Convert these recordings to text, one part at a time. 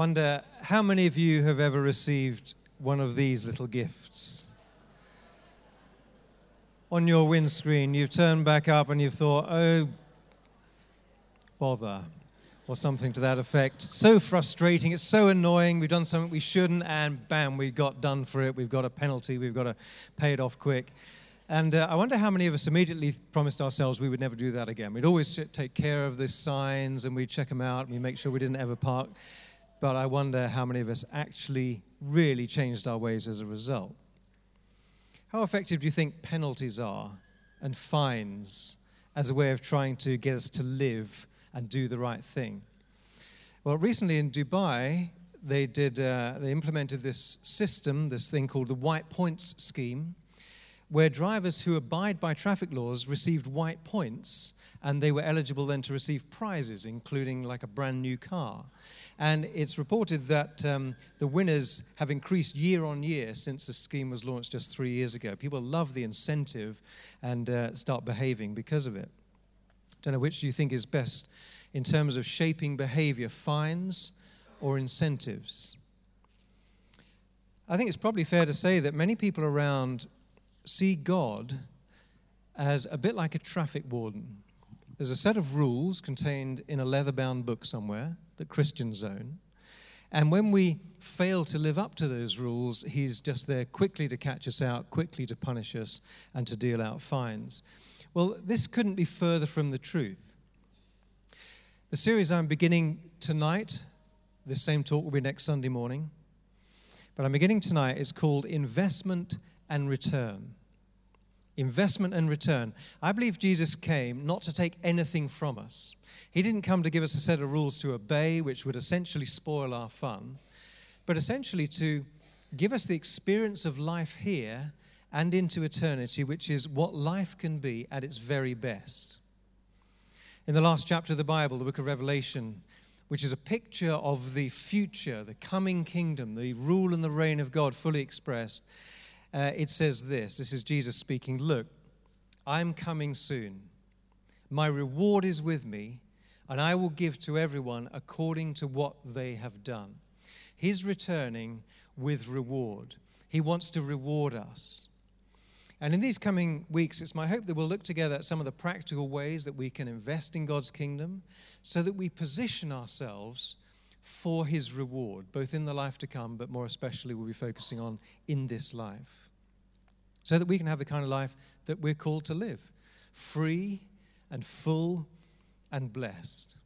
wonder how many of you have ever received one of these little gifts? On your windscreen, you've turned back up and you've thought, oh, bother, or something to that effect. So frustrating, it's so annoying, we've done something we shouldn't, and bam, we got done for it, we've got a penalty, we've got to pay it off quick. And uh, I wonder how many of us immediately promised ourselves we would never do that again. We'd always take care of the signs and we'd check them out and we make sure we didn't ever park. But I wonder how many of us actually really changed our ways as a result. How effective do you think penalties are and fines as a way of trying to get us to live and do the right thing? Well, recently in Dubai, they did uh, they implemented this system, this thing called the White Points scheme, where drivers who abide by traffic laws received white points and they were eligible then to receive prizes, including like a brand new car. And it's reported that um, the winners have increased year on year since the scheme was launched just three years ago. People love the incentive and uh, start behaving because of it. Don't know which do you think is best in terms of shaping behavior, fines or incentives? I think it's probably fair to say that many people around see God as a bit like a traffic warden. There's a set of rules contained in a leather bound book somewhere that Christians own. And when we fail to live up to those rules, he's just there quickly to catch us out, quickly to punish us, and to deal out fines. Well, this couldn't be further from the truth. The series I'm beginning tonight, this same talk will be next Sunday morning, but I'm beginning tonight, is called Investment and return. Investment and return. I believe Jesus came not to take anything from us. He didn't come to give us a set of rules to obey, which would essentially spoil our fun, but essentially to give us the experience of life here and into eternity, which is what life can be at its very best. In the last chapter of the Bible, the book of Revelation, which is a picture of the future, the coming kingdom, the rule and the reign of God fully expressed, uh, it says this this is Jesus speaking Look, I'm coming soon. My reward is with me, and I will give to everyone according to what they have done. He's returning with reward. He wants to reward us. And in these coming weeks, it's my hope that we'll look together at some of the practical ways that we can invest in God's kingdom so that we position ourselves for his reward, both in the life to come, but more especially we'll be focusing on in this life. So that we can have the kind of life that we're called to live free and full and blessed.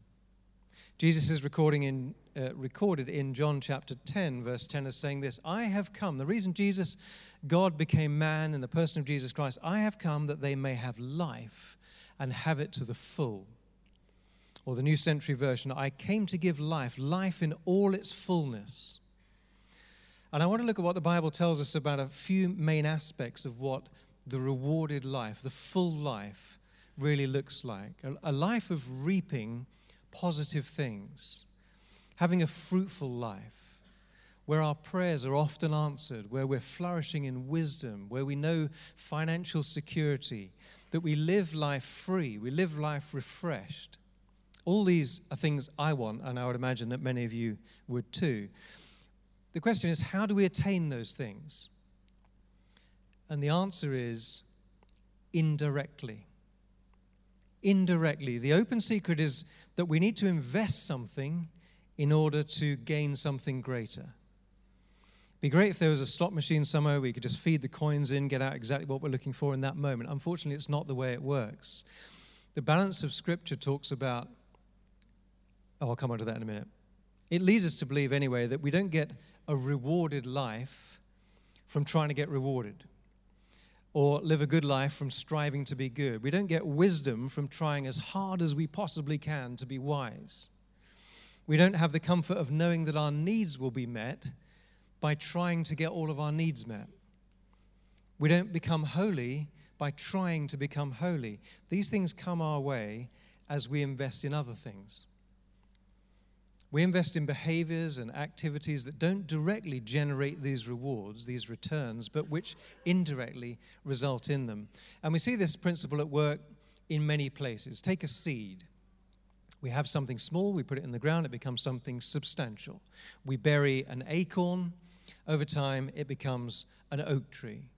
Jesus is recording in, uh, recorded in John chapter 10, verse 10, as saying this I have come. The reason Jesus, God, became man in the person of Jesus Christ, I have come that they may have life and have it to the full or the New Century Version, I came to give life, life in all its fullness. And I want to look at what the Bible tells us about a few main aspects of what the rewarded life, the full life, really looks like. A, life of reaping positive things, having a fruitful life, where our prayers are often answered, where we're flourishing in wisdom, where we know financial security, that we live life free, we live life refreshed. All these are things I want, and I would imagine that many of you would too. The question is, how do we attain those things? And the answer is indirectly. Indirectly. The open secret is that we need to invest something in order to gain something greater. Be great if there was a slot machine somewhere we could just feed the coins in, get out exactly what we're looking for in that moment. Unfortunately, it's not the way it works. The balance of Scripture talks about Oh, I'll come on to that in a minute. It leads us to believe, anyway, that we don't get a rewarded life from trying to get rewarded or live a good life from striving to be good. We don't get wisdom from trying as hard as we possibly can to be wise. We don't have the comfort of knowing that our needs will be met by trying to get all of our needs met. We don't become holy by trying to become holy. These things come our way as we invest in other things. We invest in behaviors and activities that don't directly generate these rewards, these returns, but which indirectly result in them. And we see this principle at work in many places. Take a seed. We have something small, we put it in the ground, it becomes something substantial. We bury an acorn, over time, it becomes an oak tree.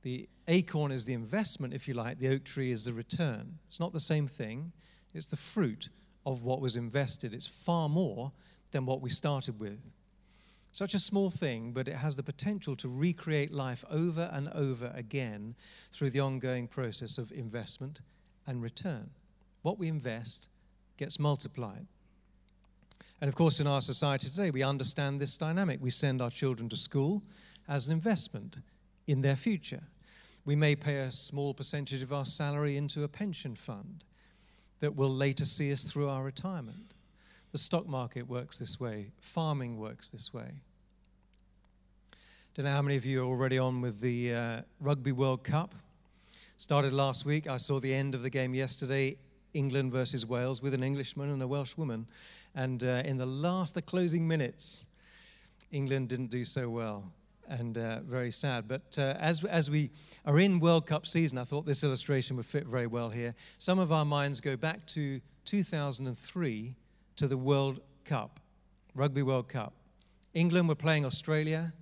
The acorn is the investment, if you like, the oak tree is the return. It's not the same thing, it's the fruit of what was invested. It's far more than what we started with. Such a small thing, but it has the potential to recreate life over and over again through the ongoing process of investment and return. What we invest gets multiplied. And of course, in our society today, we understand this dynamic. We send our children to school as an investment in their future. We may pay a small percentage of our salary into a pension fund that will later see us through our retirement. The stock market works this way, farming works this way. Don't know how many of you are already on with the uh, Rugby World Cup. Started last week. I saw the end of the game yesterday England versus Wales with an Englishman and a Welsh woman. And uh, in the last, the closing minutes, England didn't do so well. And uh, very sad. But uh, as, as we are in World Cup season, I thought this illustration would fit very well here. Some of our minds go back to 2003 to the World Cup, Rugby World Cup. England were playing Australia,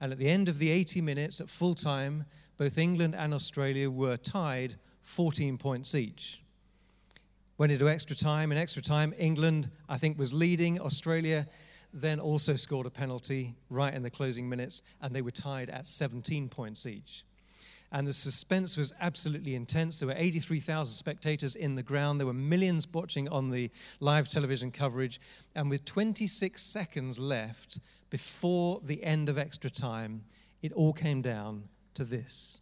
and at the end of the 80 minutes at full time, both England and Australia were tied 14 points each. Went into extra time. In extra time, England, I think, was leading. Australia then also scored a penalty right in the closing minutes, and they were tied at 17 points each and the suspense was absolutely intense. There were 83,000 spectators in the ground. There were millions watching on the live television coverage. And with 26 seconds left before the end of extra time, it all came down to this.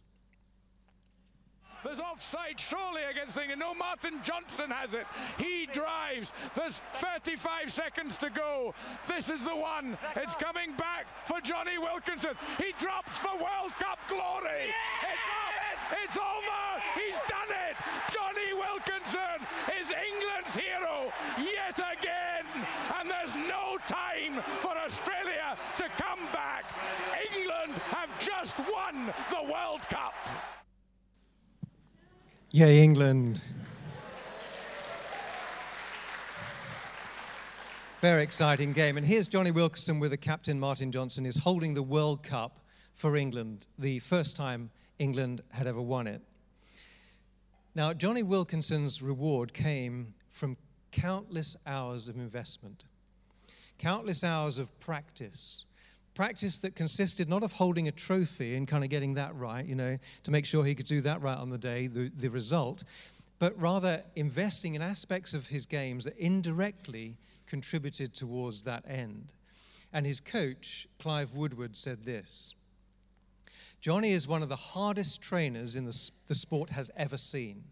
There's offside surely against England. No, Martin Johnson has it. He drives. There's 35 seconds to go. This is the one. It's coming back for Jonny Wilkinson. He drops for World Cup glory. It's up. It's over. He's done it. Jonny Wilkinson is England's hero yet again. And there's no time for Australia to come back. England have just won the World Cup. Yay, England. Very exciting game. And here's Jonny Wilkinson with the captain, Martin Johnson, is holding the World Cup for England, the first time England had ever won it. Now, Jonny Wilkinson's reward came from countless hours of investment, countless hours of practice, practice that consisted not of holding a trophy and kind of getting that right, you know, to make sure he could do that right on the day, the, the result, but rather investing in aspects of his games that indirectly contributed towards that end. And his coach, Clive Woodward, said this Jonny is one of the hardest trainers in the, the sport has ever seen.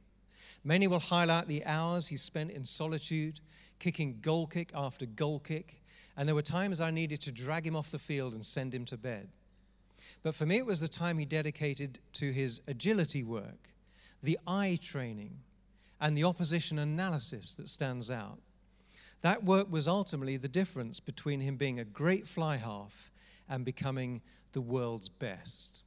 Many will highlight the hours he spent in solitude, kicking goal kick after goal kick, and there were times I needed to drag him off the field and send him to bed. But for me, it was the time he dedicated to his agility work, the eye training, and the opposition analysis that stands out. That work was ultimately the difference between him being a great fly half and becoming the world's best.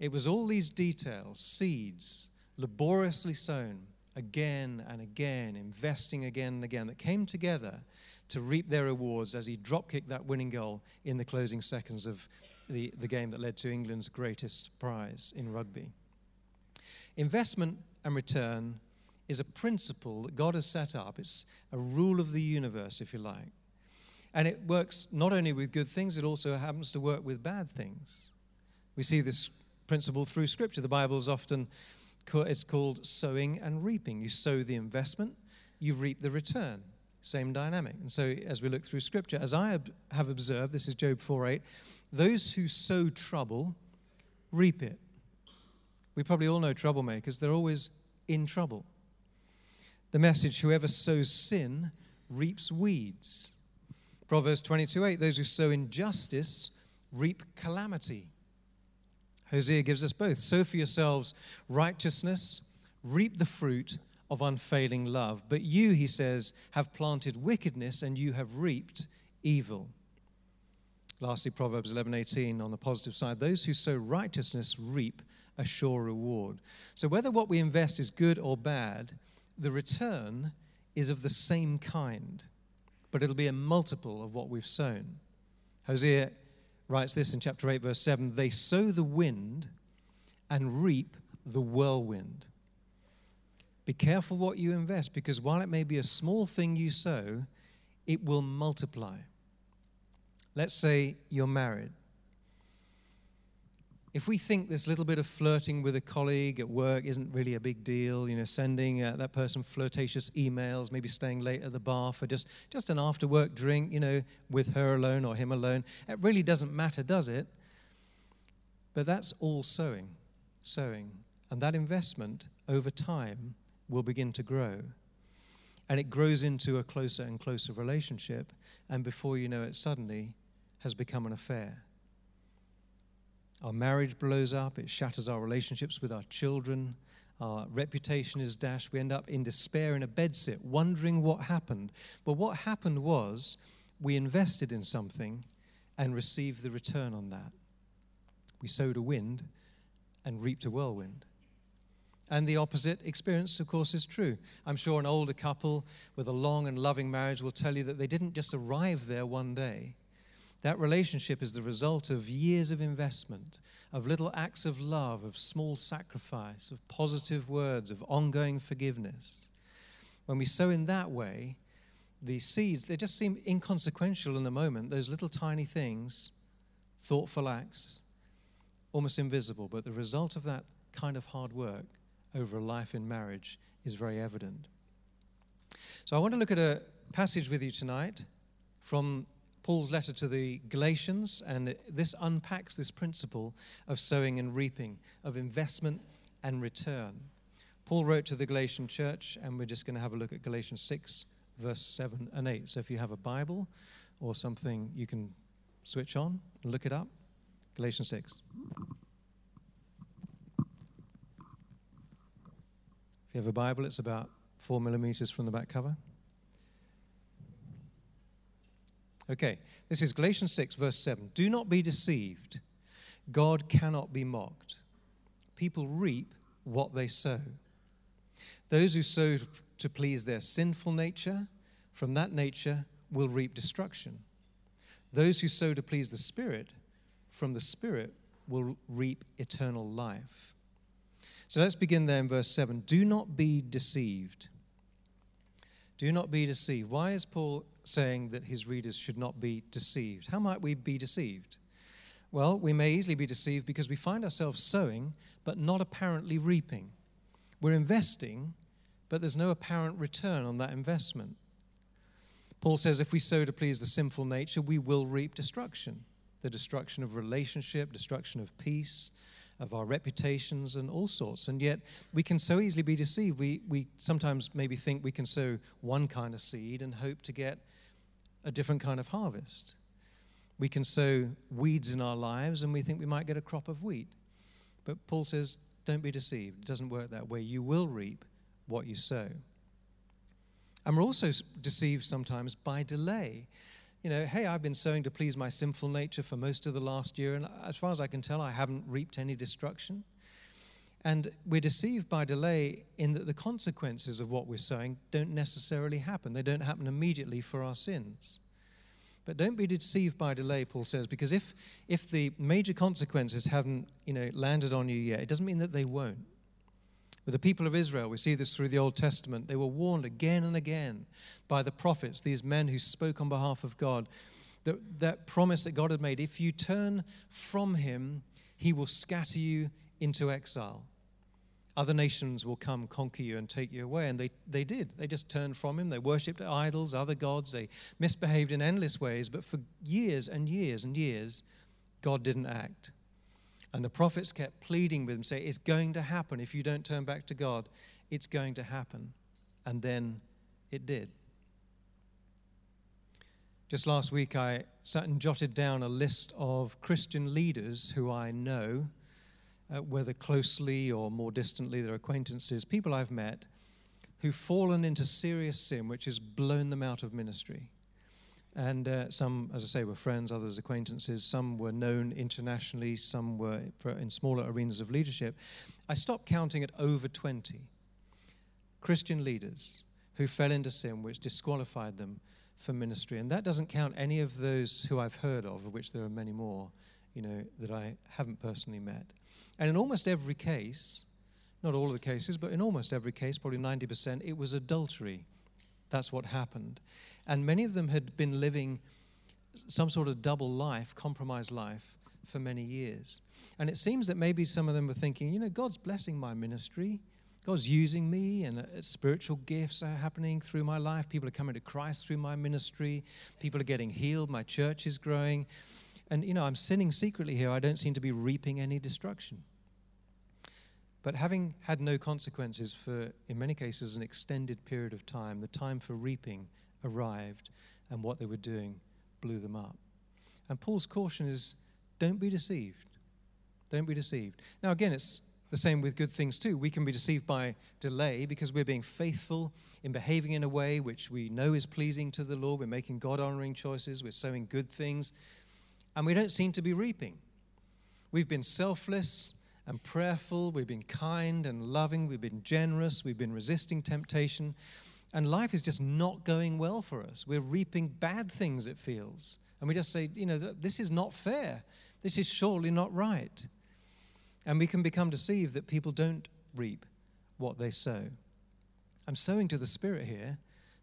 It was all these details, seeds, laboriously sown again and again, investing again and again, that came together to reap their rewards as he drop kicked that winning goal in the closing seconds of the, the game that led to England's greatest prize in rugby. Investment and return is a principle that God has set up. It's a rule of the universe, if you like. And it works not only with good things, it also happens to work with bad things. We see this principle through Scripture. The Bible is often it's called sowing and reaping. You sow the investment, you reap the return. Same dynamic. And so, as we look through Scripture, as I have observed, this is Job 4:8, those who sow trouble reap it. We probably all know troublemakers, they're always in trouble. The message whoever sows sin reaps weeds. Proverbs 22:8, those who sow injustice reap calamity. Hosea gives us both. Sow for yourselves righteousness, reap the fruit of unfailing love. But you, he says, have planted wickedness and you have reaped evil. Lastly, Proverbs 11:18 on the positive side, those who sow righteousness reap a sure reward. So whether what we invest is good or bad, the return is of the same kind, but it'll be a multiple of what we've sown. Hosea writes this in chapter 8, verse 7 They sow the wind and reap the whirlwind. Be careful what you invest because while it may be a small thing you sow, it will multiply. Let's say you're married. If we think this little bit of flirting with a colleague at work isn't really a big deal, you know, sending uh, that person flirtatious emails, maybe staying late at the bar for just, just an after work drink, you know, with her alone or him alone, it really doesn't matter, does it? But that's all sowing, sowing. And that investment over time will begin to grow. And it grows into a closer and closer relationship. And before you know it, suddenly has become an affair. Our marriage blows up, it shatters our relationships with our children, our reputation is dashed. We end up in despair in a bedsit, wondering what happened. But what happened was we invested in something and received the return on that. We sowed a wind and reaped a whirlwind. And the opposite experience, of course, is true. I'm sure an older couple with a long and loving marriage will tell you that they didn't just arrive there one day. That relationship is the result of years of investment, of little acts of love, of small sacrifice, of positive words, of ongoing forgiveness. When we sow in that way, the seeds, they just seem inconsequential in the moment, those little tiny things, thoughtful acts, almost invisible, but the result of that kind of hard work over a life in marriage is very evident. So I want to look at a passage with you tonight from Paul's letter to the Galatians, and this unpacks this principle of sowing and reaping, of investment and return. Paul wrote to the Galatian church, and we're just going to have a look at Galatians 6, verse 7 and 8. So if you have a Bible or something you can switch on and look it up, Galatians 6. If you have a Bible, it's about four millimeters from the back cover. Okay, this is Galatians 6, verse 7. Do not be deceived. God cannot be mocked. People reap what they sow. Those who sow to please their sinful nature, from that nature will reap destruction. Those who sow to please the Spirit, from the Spirit will reap eternal life. So let's begin there in verse 7. Do not be deceived. Do not be deceived. Why is Paul saying that his readers should not be deceived? How might we be deceived? Well, we may easily be deceived because we find ourselves sowing but not apparently reaping. We're investing, but there's no apparent return on that investment. Paul says if we sow to please the sinful nature, we will reap destruction the destruction of relationship, destruction of peace, of our reputations and all sorts. And yet we can so easily be deceived. We, we sometimes maybe think we can sow one kind of seed and hope to get a different kind of harvest. We can sow weeds in our lives and we think we might get a crop of wheat. But Paul says, don't be deceived. It doesn't work that way. You will reap what you sow. And we're also deceived sometimes by delay you know, hey, I've been sowing to please my sinful nature for most of the last year, and as far as I can tell, I haven't reaped any destruction. And we're deceived by delay in that the consequences of what we're sowing don't necessarily happen. They don't happen immediately for our sins. But don't be deceived by delay, Paul says, because if, if the major consequences haven't you know, landed on you yet, it doesn't mean that they won't. With the people of Israel, we see this through the Old Testament. They were warned again and again by the prophets, these men who spoke on behalf of God, that, that promise that God had made if you turn from him, he will scatter you into exile. Other nations will come conquer you and take you away. And they, they did. They just turned from him. They worshipped idols, other gods. They misbehaved in endless ways. But for years and years and years, God didn't act. And the prophets kept pleading with him, saying, It's going to happen. If you don't turn back to God, it's going to happen. And then it did. Just last week, I sat and jotted down a list of Christian leaders who I know, uh, whether closely or more distantly, their acquaintances, people I've met, who've fallen into serious sin, which has blown them out of ministry. And uh, some, as I say, were friends, others acquaintances. Some were known internationally, some were in smaller arenas of leadership. I stopped counting at over 20 Christian leaders who fell into sin, which disqualified them for ministry. And that doesn't count any of those who I've heard of, of which there are many more, you know, that I haven't personally met. And in almost every case, not all of the cases, but in almost every case, probably 90%, it was adultery. That's what happened. And many of them had been living some sort of double life, compromised life, for many years. And it seems that maybe some of them were thinking, you know, God's blessing my ministry. God's using me, and uh, spiritual gifts are happening through my life. People are coming to Christ through my ministry. People are getting healed. My church is growing. And, you know, I'm sinning secretly here. I don't seem to be reaping any destruction. But having had no consequences for, in many cases, an extended period of time, the time for reaping arrived, and what they were doing blew them up. And Paul's caution is don't be deceived. Don't be deceived. Now, again, it's the same with good things too. We can be deceived by delay because we're being faithful in behaving in a way which we know is pleasing to the Lord. We're making God honoring choices. We're sowing good things. And we don't seem to be reaping. We've been selfless and prayerful. We've been kind and loving. We've been generous. We've been resisting temptation. And life is just not going well for us. We're reaping bad things, it feels. And we just say, you know, this is not fair. This is surely not right. And we can become deceived that people don't reap what they sow. I'm sowing to the Spirit here,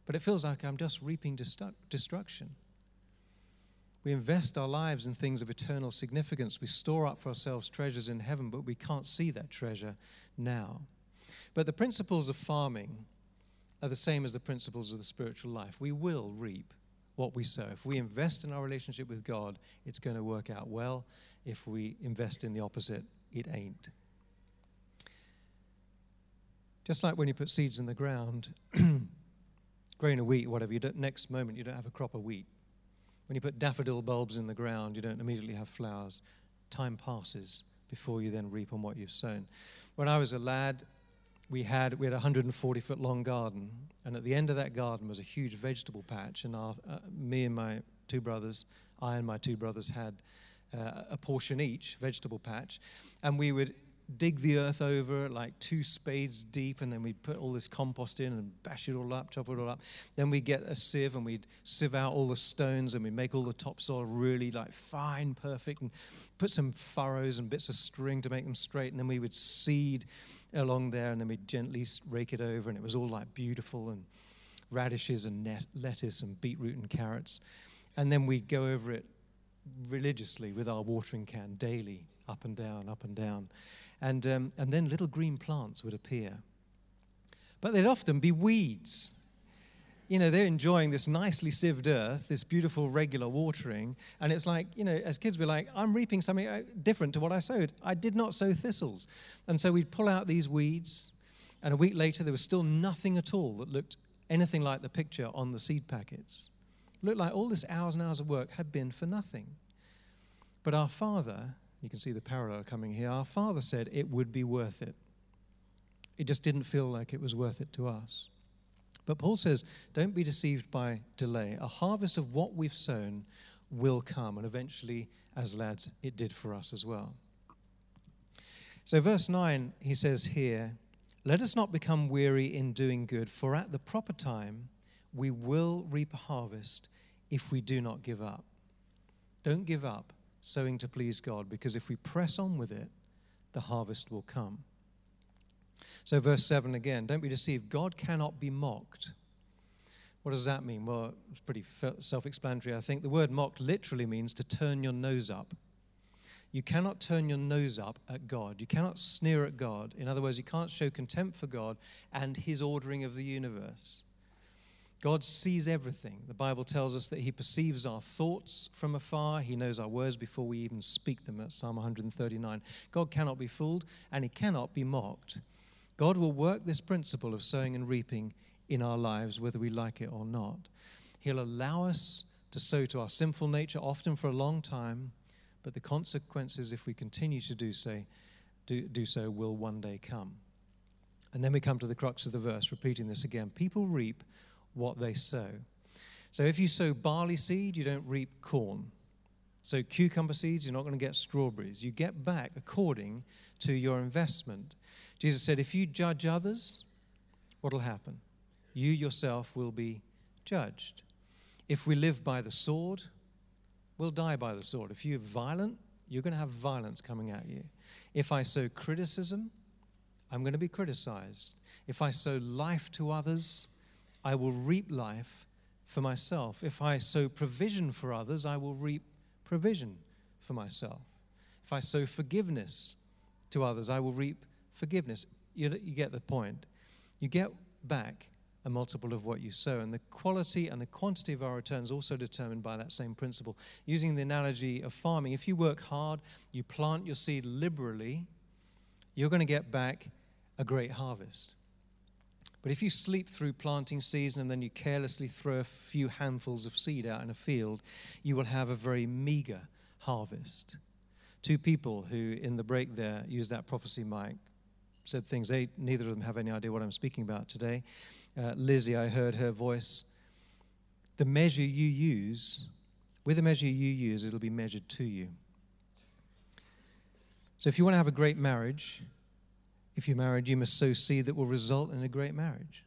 but it feels like I'm just reaping destruction. We invest our lives in things of eternal significance. We store up for ourselves treasures in heaven, but we can't see that treasure now. But the principles of farming are the same as the principles of the spiritual life. We will reap what we sow. If we invest in our relationship with God, it's going to work out well. If we invest in the opposite, it ain't. Just like when you put seeds in the ground, grain of wheat, whatever, you don't, next moment you don't have a crop of wheat. When you put daffodil bulbs in the ground, you don't immediately have flowers. Time passes before you then reap on what you've sown. When I was a lad, we had we had a 140 foot long garden, and at the end of that garden was a huge vegetable patch. And our, uh, me and my two brothers, I and my two brothers had uh, a portion each, vegetable patch, and we would dig the earth over like two spades deep, and then we'd put all this compost in and bash it all up, chop it all up. Then we'd get a sieve and we'd sieve out all the stones and we'd make all the topsoil really like fine, perfect, and put some furrows and bits of string to make them straight. And then we would seed along there, and then we'd gently rake it over, and it was all like beautiful and radishes and net, lettuce and beetroot and carrots. And then we'd go over it religiously with our watering can daily, up and down, up and down. And, um, and then little green plants would appear. But they'd often be weeds. You know, they're enjoying this nicely sieved earth, this beautiful regular watering. And it's like, you know, as kids, we're like, I'm reaping something uh, different to what I sowed. I did not sow thistles. And so we'd pull out these weeds. And a week later, there was still nothing at all that looked anything like the picture on the seed packets looked like all this hours and hours of work had been for nothing. But our Father, you can see the parallel coming here, our Father said it would be worth it. It just didn't feel like it was worth it to us. But Paul says, don't be deceived by delay. A harvest of what we've sown will come, and eventually, as lads, it did for us as well. So, verse 9, he says here, Let us not become weary in doing good, for at the proper time we will reap a harvest if we do not give up. Don't give up sowing to please God, because if we press on with it, the harvest will come. So, verse 7 again don't be deceived. God cannot be mocked. What does that mean? Well, it's pretty self explanatory, I think. The word mocked literally means to turn your nose up. You cannot turn your nose up at God. You cannot sneer at God. In other words, you can't show contempt for God and His ordering of the universe. God sees everything. The Bible tells us that He perceives our thoughts from afar. He knows our words before we even speak them at Psalm 139. God cannot be fooled and He cannot be mocked. God will work this principle of sowing and reaping in our lives, whether we like it or not. He'll allow us to sow to our sinful nature, often for a long time, but the consequences, if we continue to do so, do, do so will one day come. And then we come to the crux of the verse, repeating this again. People reap what they sow. So if you sow barley seed, you don't reap corn. So cucumber seeds, you're not going to get strawberries. You get back according to your investment. Jesus said, if you judge others, what'll happen? you yourself will be judged. If we live by the sword, we'll die by the sword. If you're violent, you're going to have violence coming at you. If I sow criticism, I'm going to be criticized. If I sow life to others, I will reap life for myself. If I sow provision for others, I will reap provision for myself. If I sow forgiveness to others, I will reap forgiveness. You, you get the point. You get back a multiple of what you sow. And the quality and the quantity of our returns also determined by that same principle. Using the analogy of farming, if you work hard, you plant your seed liberally, you're going to get back a great harvest. But if you sleep through planting season and then you carelessly throw a few handfuls of seed out in a field, you will have a very meager harvest. Two people who, in the break there, used that prophecy mic said things. They, neither of them have any idea what I'm speaking about today. Uh, Lizzie, I heard her voice. The measure you use, with the measure you use, it'll be measured to you. So if you want to have a great marriage, if you're married, you must sow seed that will result in a great marriage.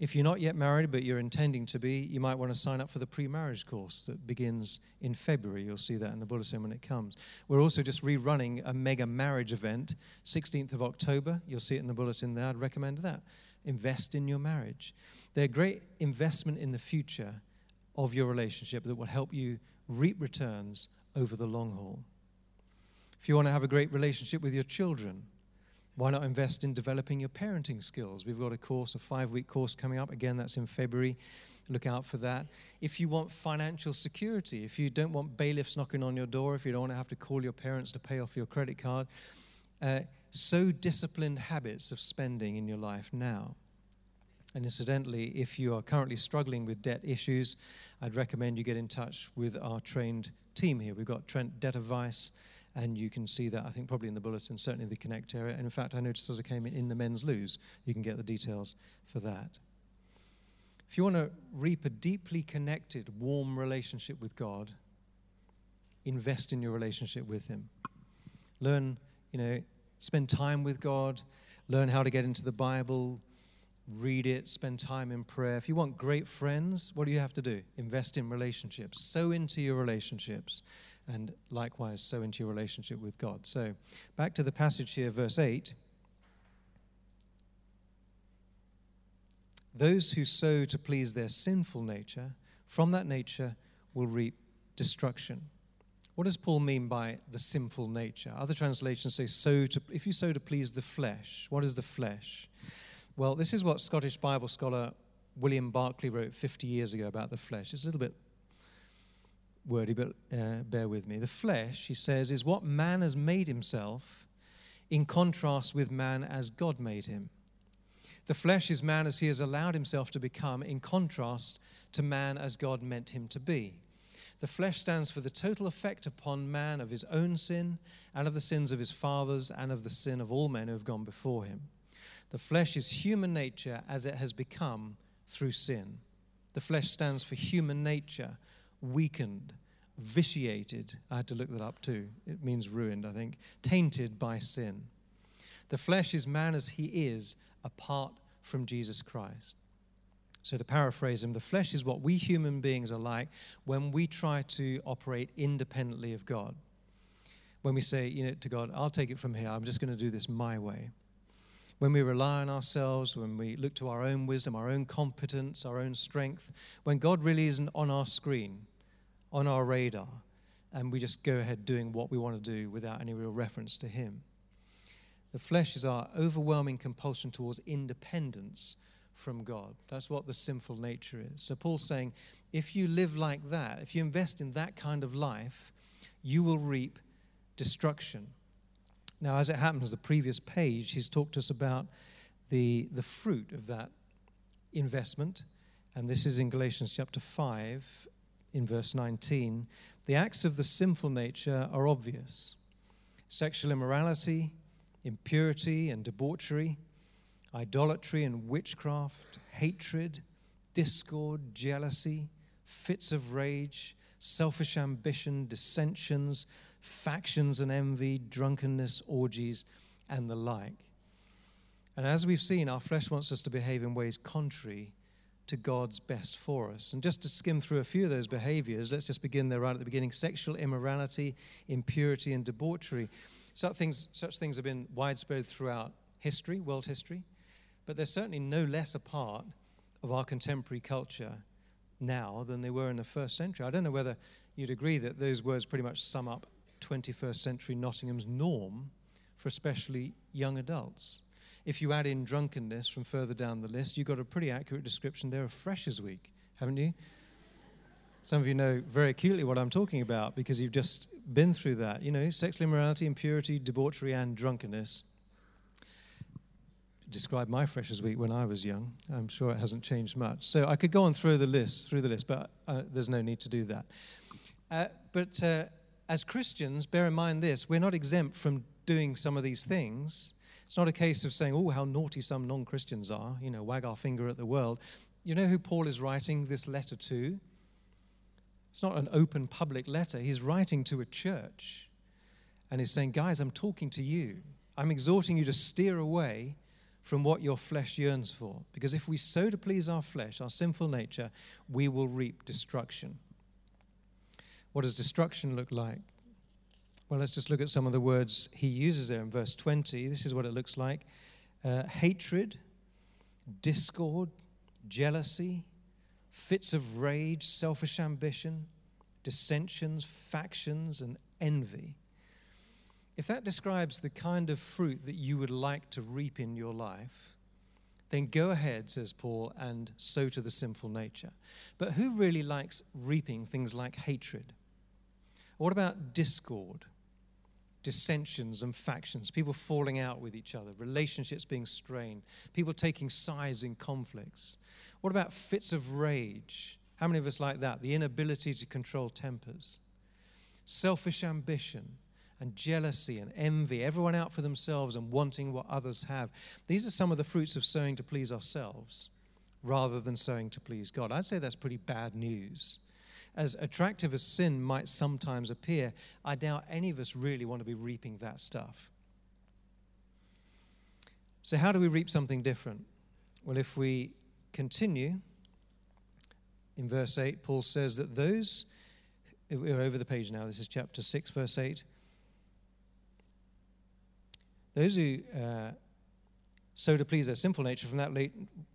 If you're not yet married, but you're intending to be, you might want to sign up for the pre marriage course that begins in February. You'll see that in the bulletin when it comes. We're also just rerunning a mega marriage event, 16th of October. You'll see it in the bulletin there. I'd recommend that. Invest in your marriage. They're a great investment in the future of your relationship that will help you reap returns over the long haul. If you want to have a great relationship with your children, why not invest in developing your parenting skills? We've got a course, a five week course coming up. Again, that's in February. Look out for that. If you want financial security, if you don't want bailiffs knocking on your door, if you don't want to have to call your parents to pay off your credit card, uh, so disciplined habits of spending in your life now. And incidentally, if you are currently struggling with debt issues, I'd recommend you get in touch with our trained team here. We've got Trent Debt Advice and you can see that I think probably in the bulletin, certainly the Connect area. And in fact, I noticed as I came in, in the men's loos, you can get the details for that. If you want to reap a deeply connected, warm relationship with God, invest in your relationship with Him. Learn, you know, spend time with God, learn how to get into the Bible, read it, spend time in prayer. If you want great friends, what do you have to do? Invest in relationships, sow into your relationships and likewise so into your relationship with God. So, back to the passage here, verse 8. Those who sow to please their sinful nature, from that nature will reap destruction. What does Paul mean by the sinful nature? Other translations say sow to if you sow to please the flesh. What is the flesh? Well, this is what Scottish Bible scholar William Barclay wrote 50 years ago about the flesh. It's a little bit wordy, but uh, bear with me. The flesh, he says, is what man has made himself in contrast with man as God made him. The flesh is man as he has allowed himself to become in contrast to man as God meant him to be. The flesh stands for the total effect upon man of his own sin and of the sins of his fathers and of the sin of all men who have gone before him. The flesh is human nature as it has become through sin. The flesh stands for human nature weakened, vitiated. I had to look that up too. It means ruined, I think. Tainted by sin. The flesh is man as he is apart from Jesus Christ. So, to paraphrase him, the flesh is what we human beings are like when we try to operate independently of God. When we say, you know, to God, I'll take it from here, I'm just going to do this my way when we rely on ourselves, when we look to our own wisdom, our own competence, our own strength, when God really isn't on our screen, on our radar, and we just go ahead doing what we want to do without any real reference to Him. The flesh is our overwhelming compulsion towards independence from God. That's what the sinful nature is. So Paul's saying if you live like that, if you invest in that kind of life, you will reap destruction. Now, as it happens, the previous page, he's talked to us about the, the fruit of that investment. And this is in Galatians chapter 5, in verse 19. The acts of the sinful nature are obvious sexual immorality, impurity and debauchery, idolatry and witchcraft, hatred, discord, jealousy, fits of rage, selfish ambition, dissensions factions and envy, drunkenness, orgies, and the like. And as we've seen, our flesh wants us to behave in ways contrary to God's best for us. And just to skim through a few of those behaviors, let's just begin there right at the beginning sexual immorality, impurity, and debauchery. Such things, such things have been widespread throughout history, world history, but they're certainly no less a part of our contemporary culture now than they were in the first century. I don't know whether you'd agree that those words pretty much sum up 21st century Nottingham's norm for especially young adults. If you add in drunkenness from further down the list, you've got a pretty accurate description there of Freshers Week, haven't you? Some of you know very acutely what I'm talking about because you've just been through that. You know, sexual immorality, impurity, debauchery, and drunkenness. Describe my Freshers Week when I was young. I'm sure it hasn't changed much. So I could go on through the list, through the list, but uh, there's no need to do that. Uh, but uh, as Christians, bear in mind this: we're not exempt from doing some of these things. It's not a case of saying, oh, how naughty some non Christians are, you know, wag our finger at the world. You know who Paul is writing this letter to? It's not an open public letter. He's writing to a church. And he's saying, guys, I'm talking to you. I'm exhorting you to steer away from what your flesh yearns for. Because if we sow to please our flesh, our sinful nature, we will reap destruction. What does destruction look like? Well, let's just look at some of the words he uses there in verse 20. This is what it looks like uh, hatred, discord, jealousy, fits of rage, selfish ambition, dissensions, factions, and envy. If that describes the kind of fruit that you would like to reap in your life, then go ahead, says Paul, and sow to the sinful nature. But who really likes reaping things like hatred? What about discord? dissensions and factions, people falling out with each other, relationships being strained, people taking sides in conflicts? What about fits of rage? How many of us like that? The inability to control tempers, selfish ambition, and jealousy and envy, everyone out for themselves and wanting what others have. These are some of the fruits of sowing to please ourselves rather than sowing to please God. I'd say that's pretty bad news as attractive as sin might sometimes appear, I doubt any of us really want to be reaping that stuff. So, how do we reap something different? Well, if we continue in verse 8, Paul says that those, we're over the page now, this is chapter 6, verse 8. Those who uh, sow to please their sinful nature, from that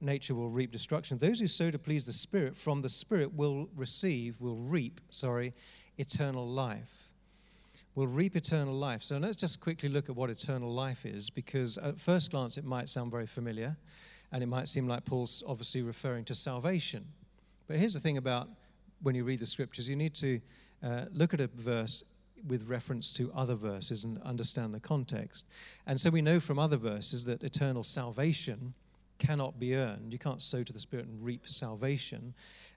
nature will reap destruction. Those who sow to please the Spirit, from the Spirit will receive, will reap, sorry, eternal life. Will reap eternal life. So let's just quickly look at what eternal life is, because at first glance it might sound very familiar, and it might seem like Paul's obviously referring to salvation. But here's the thing about when you read the scriptures, you need to uh, look at a verse with reference to other verses and understand the context. And so we know from other verses that eternal salvation cannot be earned. You can't sow to the Spirit and reap salvation.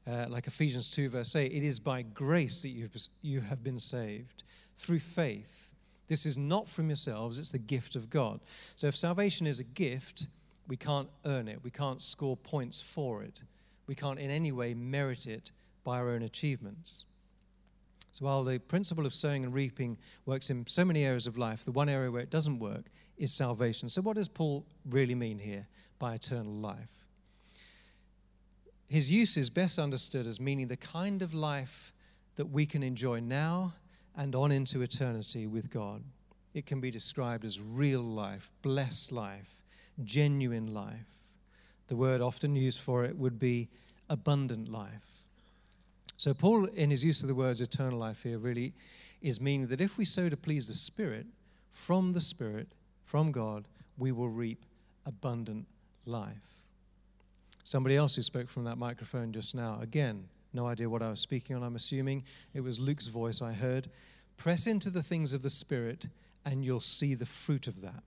Uh, like Ephesians 2, verse 8, it is by grace that you've, you have been saved through faith. This is not from yourselves, it's the gift of God. So if salvation is a gift, we can't earn it, we can't score points for it, we can't in any way merit it by our own achievements. So while the principle of sowing and reaping works in so many areas of life, the one area where it doesn't work is salvation. So what does Paul really mean here by eternal life? His use is best understood as meaning the kind of life that we can enjoy now and on into eternity with God. It can be described as real life, blessed life, genuine life. The word often used for it would be abundant life. So, Paul, in his use of the words eternal life here, really is meaning that if we sow to please the Spirit, from the Spirit, from God, we will reap abundant life. Somebody else who spoke from that microphone just now, again, no idea what I was speaking on, I'm assuming. It was Luke's voice I heard. Press into the things of the Spirit, and you'll see the fruit of that.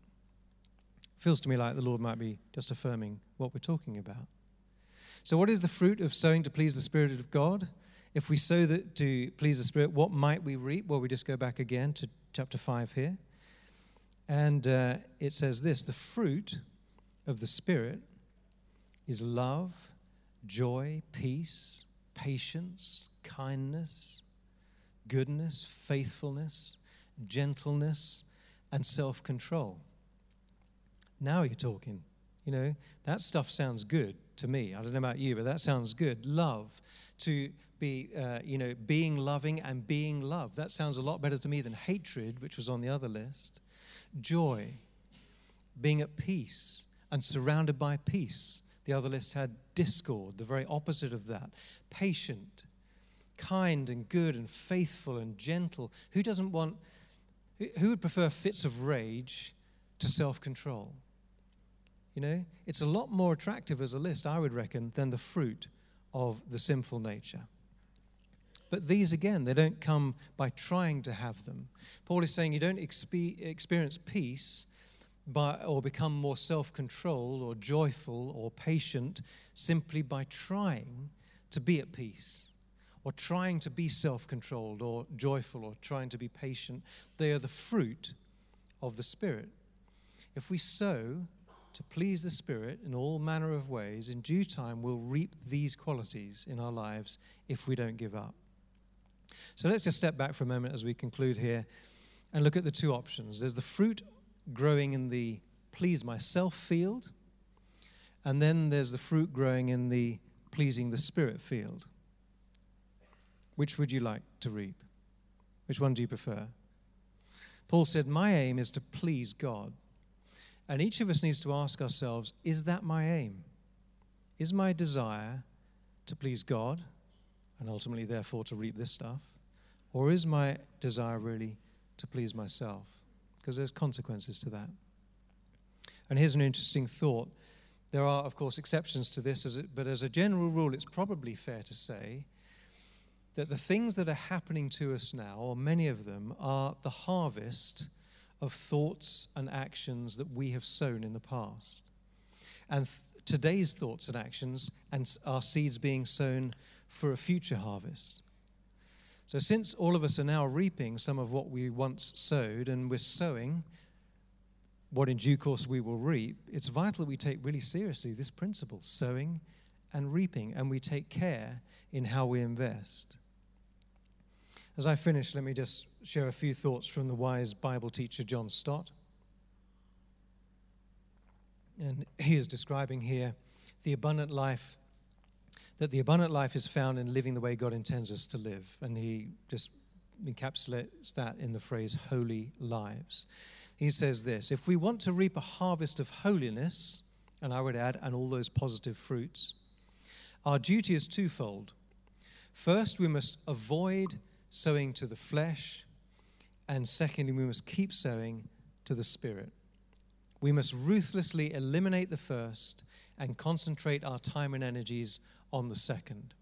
Feels to me like the Lord might be just affirming what we're talking about. So, what is the fruit of sowing to please the Spirit of God? If we sow that to please the Spirit, what might we reap? Well, we just go back again to chapter 5 here. And uh, it says this the fruit of the Spirit is love, joy, peace, patience, kindness, goodness, faithfulness, gentleness, and self control. Now you're talking. You know, that stuff sounds good to me. I don't know about you, but that sounds good. Love, to be, uh, you know, being loving and being loved. That sounds a lot better to me than hatred, which was on the other list. Joy, being at peace and surrounded by peace. The other list had discord, the very opposite of that. Patient, kind and good and faithful and gentle. Who doesn't want, who would prefer fits of rage to self control? You know, it's a lot more attractive as a list, I would reckon, than the fruit of the sinful nature. But these, again, they don't come by trying to have them. Paul is saying you don't expe- experience peace by, or become more self controlled or joyful or patient simply by trying to be at peace or trying to be self controlled or joyful or trying to be patient. They are the fruit of the Spirit. If we sow to please the Spirit in all manner of ways, in due time we'll reap these qualities in our lives if we don't give up. So let's just step back for a moment as we conclude here and look at the two options. There's the fruit growing in the please myself field, and then there's the fruit growing in the pleasing the Spirit field. Which would you like to reap? Which one do you prefer? Paul said, My aim is to please God. And each of us needs to ask ourselves is that my aim? Is my desire to please God and ultimately, therefore, to reap this stuff? Or is my desire really to please myself? Because there's consequences to that. And here's an interesting thought. There are, of course, exceptions to this, but as a general rule, it's probably fair to say that the things that are happening to us now, or many of them, are the harvest of thoughts and actions that we have sown in the past. And th- today's thoughts and actions and our seeds being sown for a future harvest. So, since all of us are now reaping some of what we once sowed, and we're sowing what in due course we will reap, it's vital that we take really seriously this principle sowing and reaping, and we take care in how we invest. As I finish, let me just share a few thoughts from the wise Bible teacher John Stott. And he is describing here the abundant life, that the abundant life is found in living the way God intends us to live. And he just encapsulates that in the phrase holy lives. He says this If we want to reap a harvest of holiness, and I would add, and all those positive fruits, our duty is twofold. First, we must avoid sowing to the flesh, and secondly, we must keep sowing to the Spirit. We must ruthlessly eliminate the first and concentrate our time and energies on the second.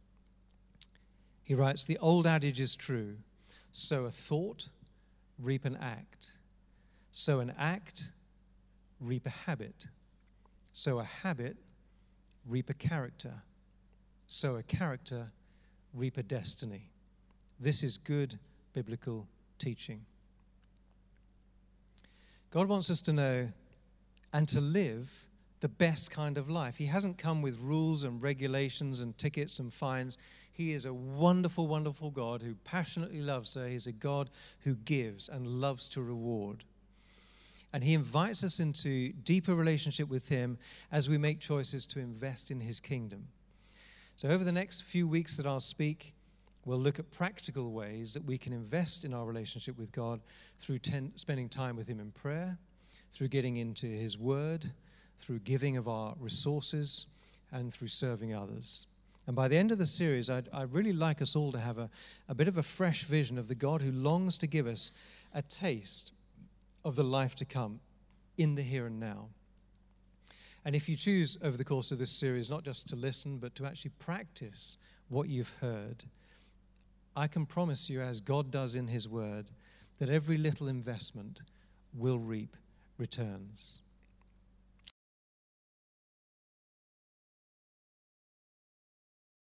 He writes The old adage is true sow a thought, reap an act. Sow an act, reap a habit. Sow a habit, reap a character. Sow a character, reap a destiny. This is good biblical teaching. God wants us to know and to live the best kind of life. He hasn't come with rules and regulations and tickets and fines. He is a wonderful, wonderful God who passionately loves her. He's a God who gives and loves to reward. And He invites us into deeper relationship with Him as we make choices to invest in His kingdom. So, over the next few weeks that I'll speak, we'll look at practical ways that we can invest in our relationship with God through ten, spending time with Him in prayer, through getting into His Word, through giving of our resources, and through serving others. And by the end of the series, I'd, I'd really like us all to have a, a bit of a fresh vision of the God who longs to give us a taste of the life to come in the here and now. And if you choose over the course of this series not just to listen, but to actually practice what you've heard, I can promise you, as God does in His Word, that every little investment will reap returns.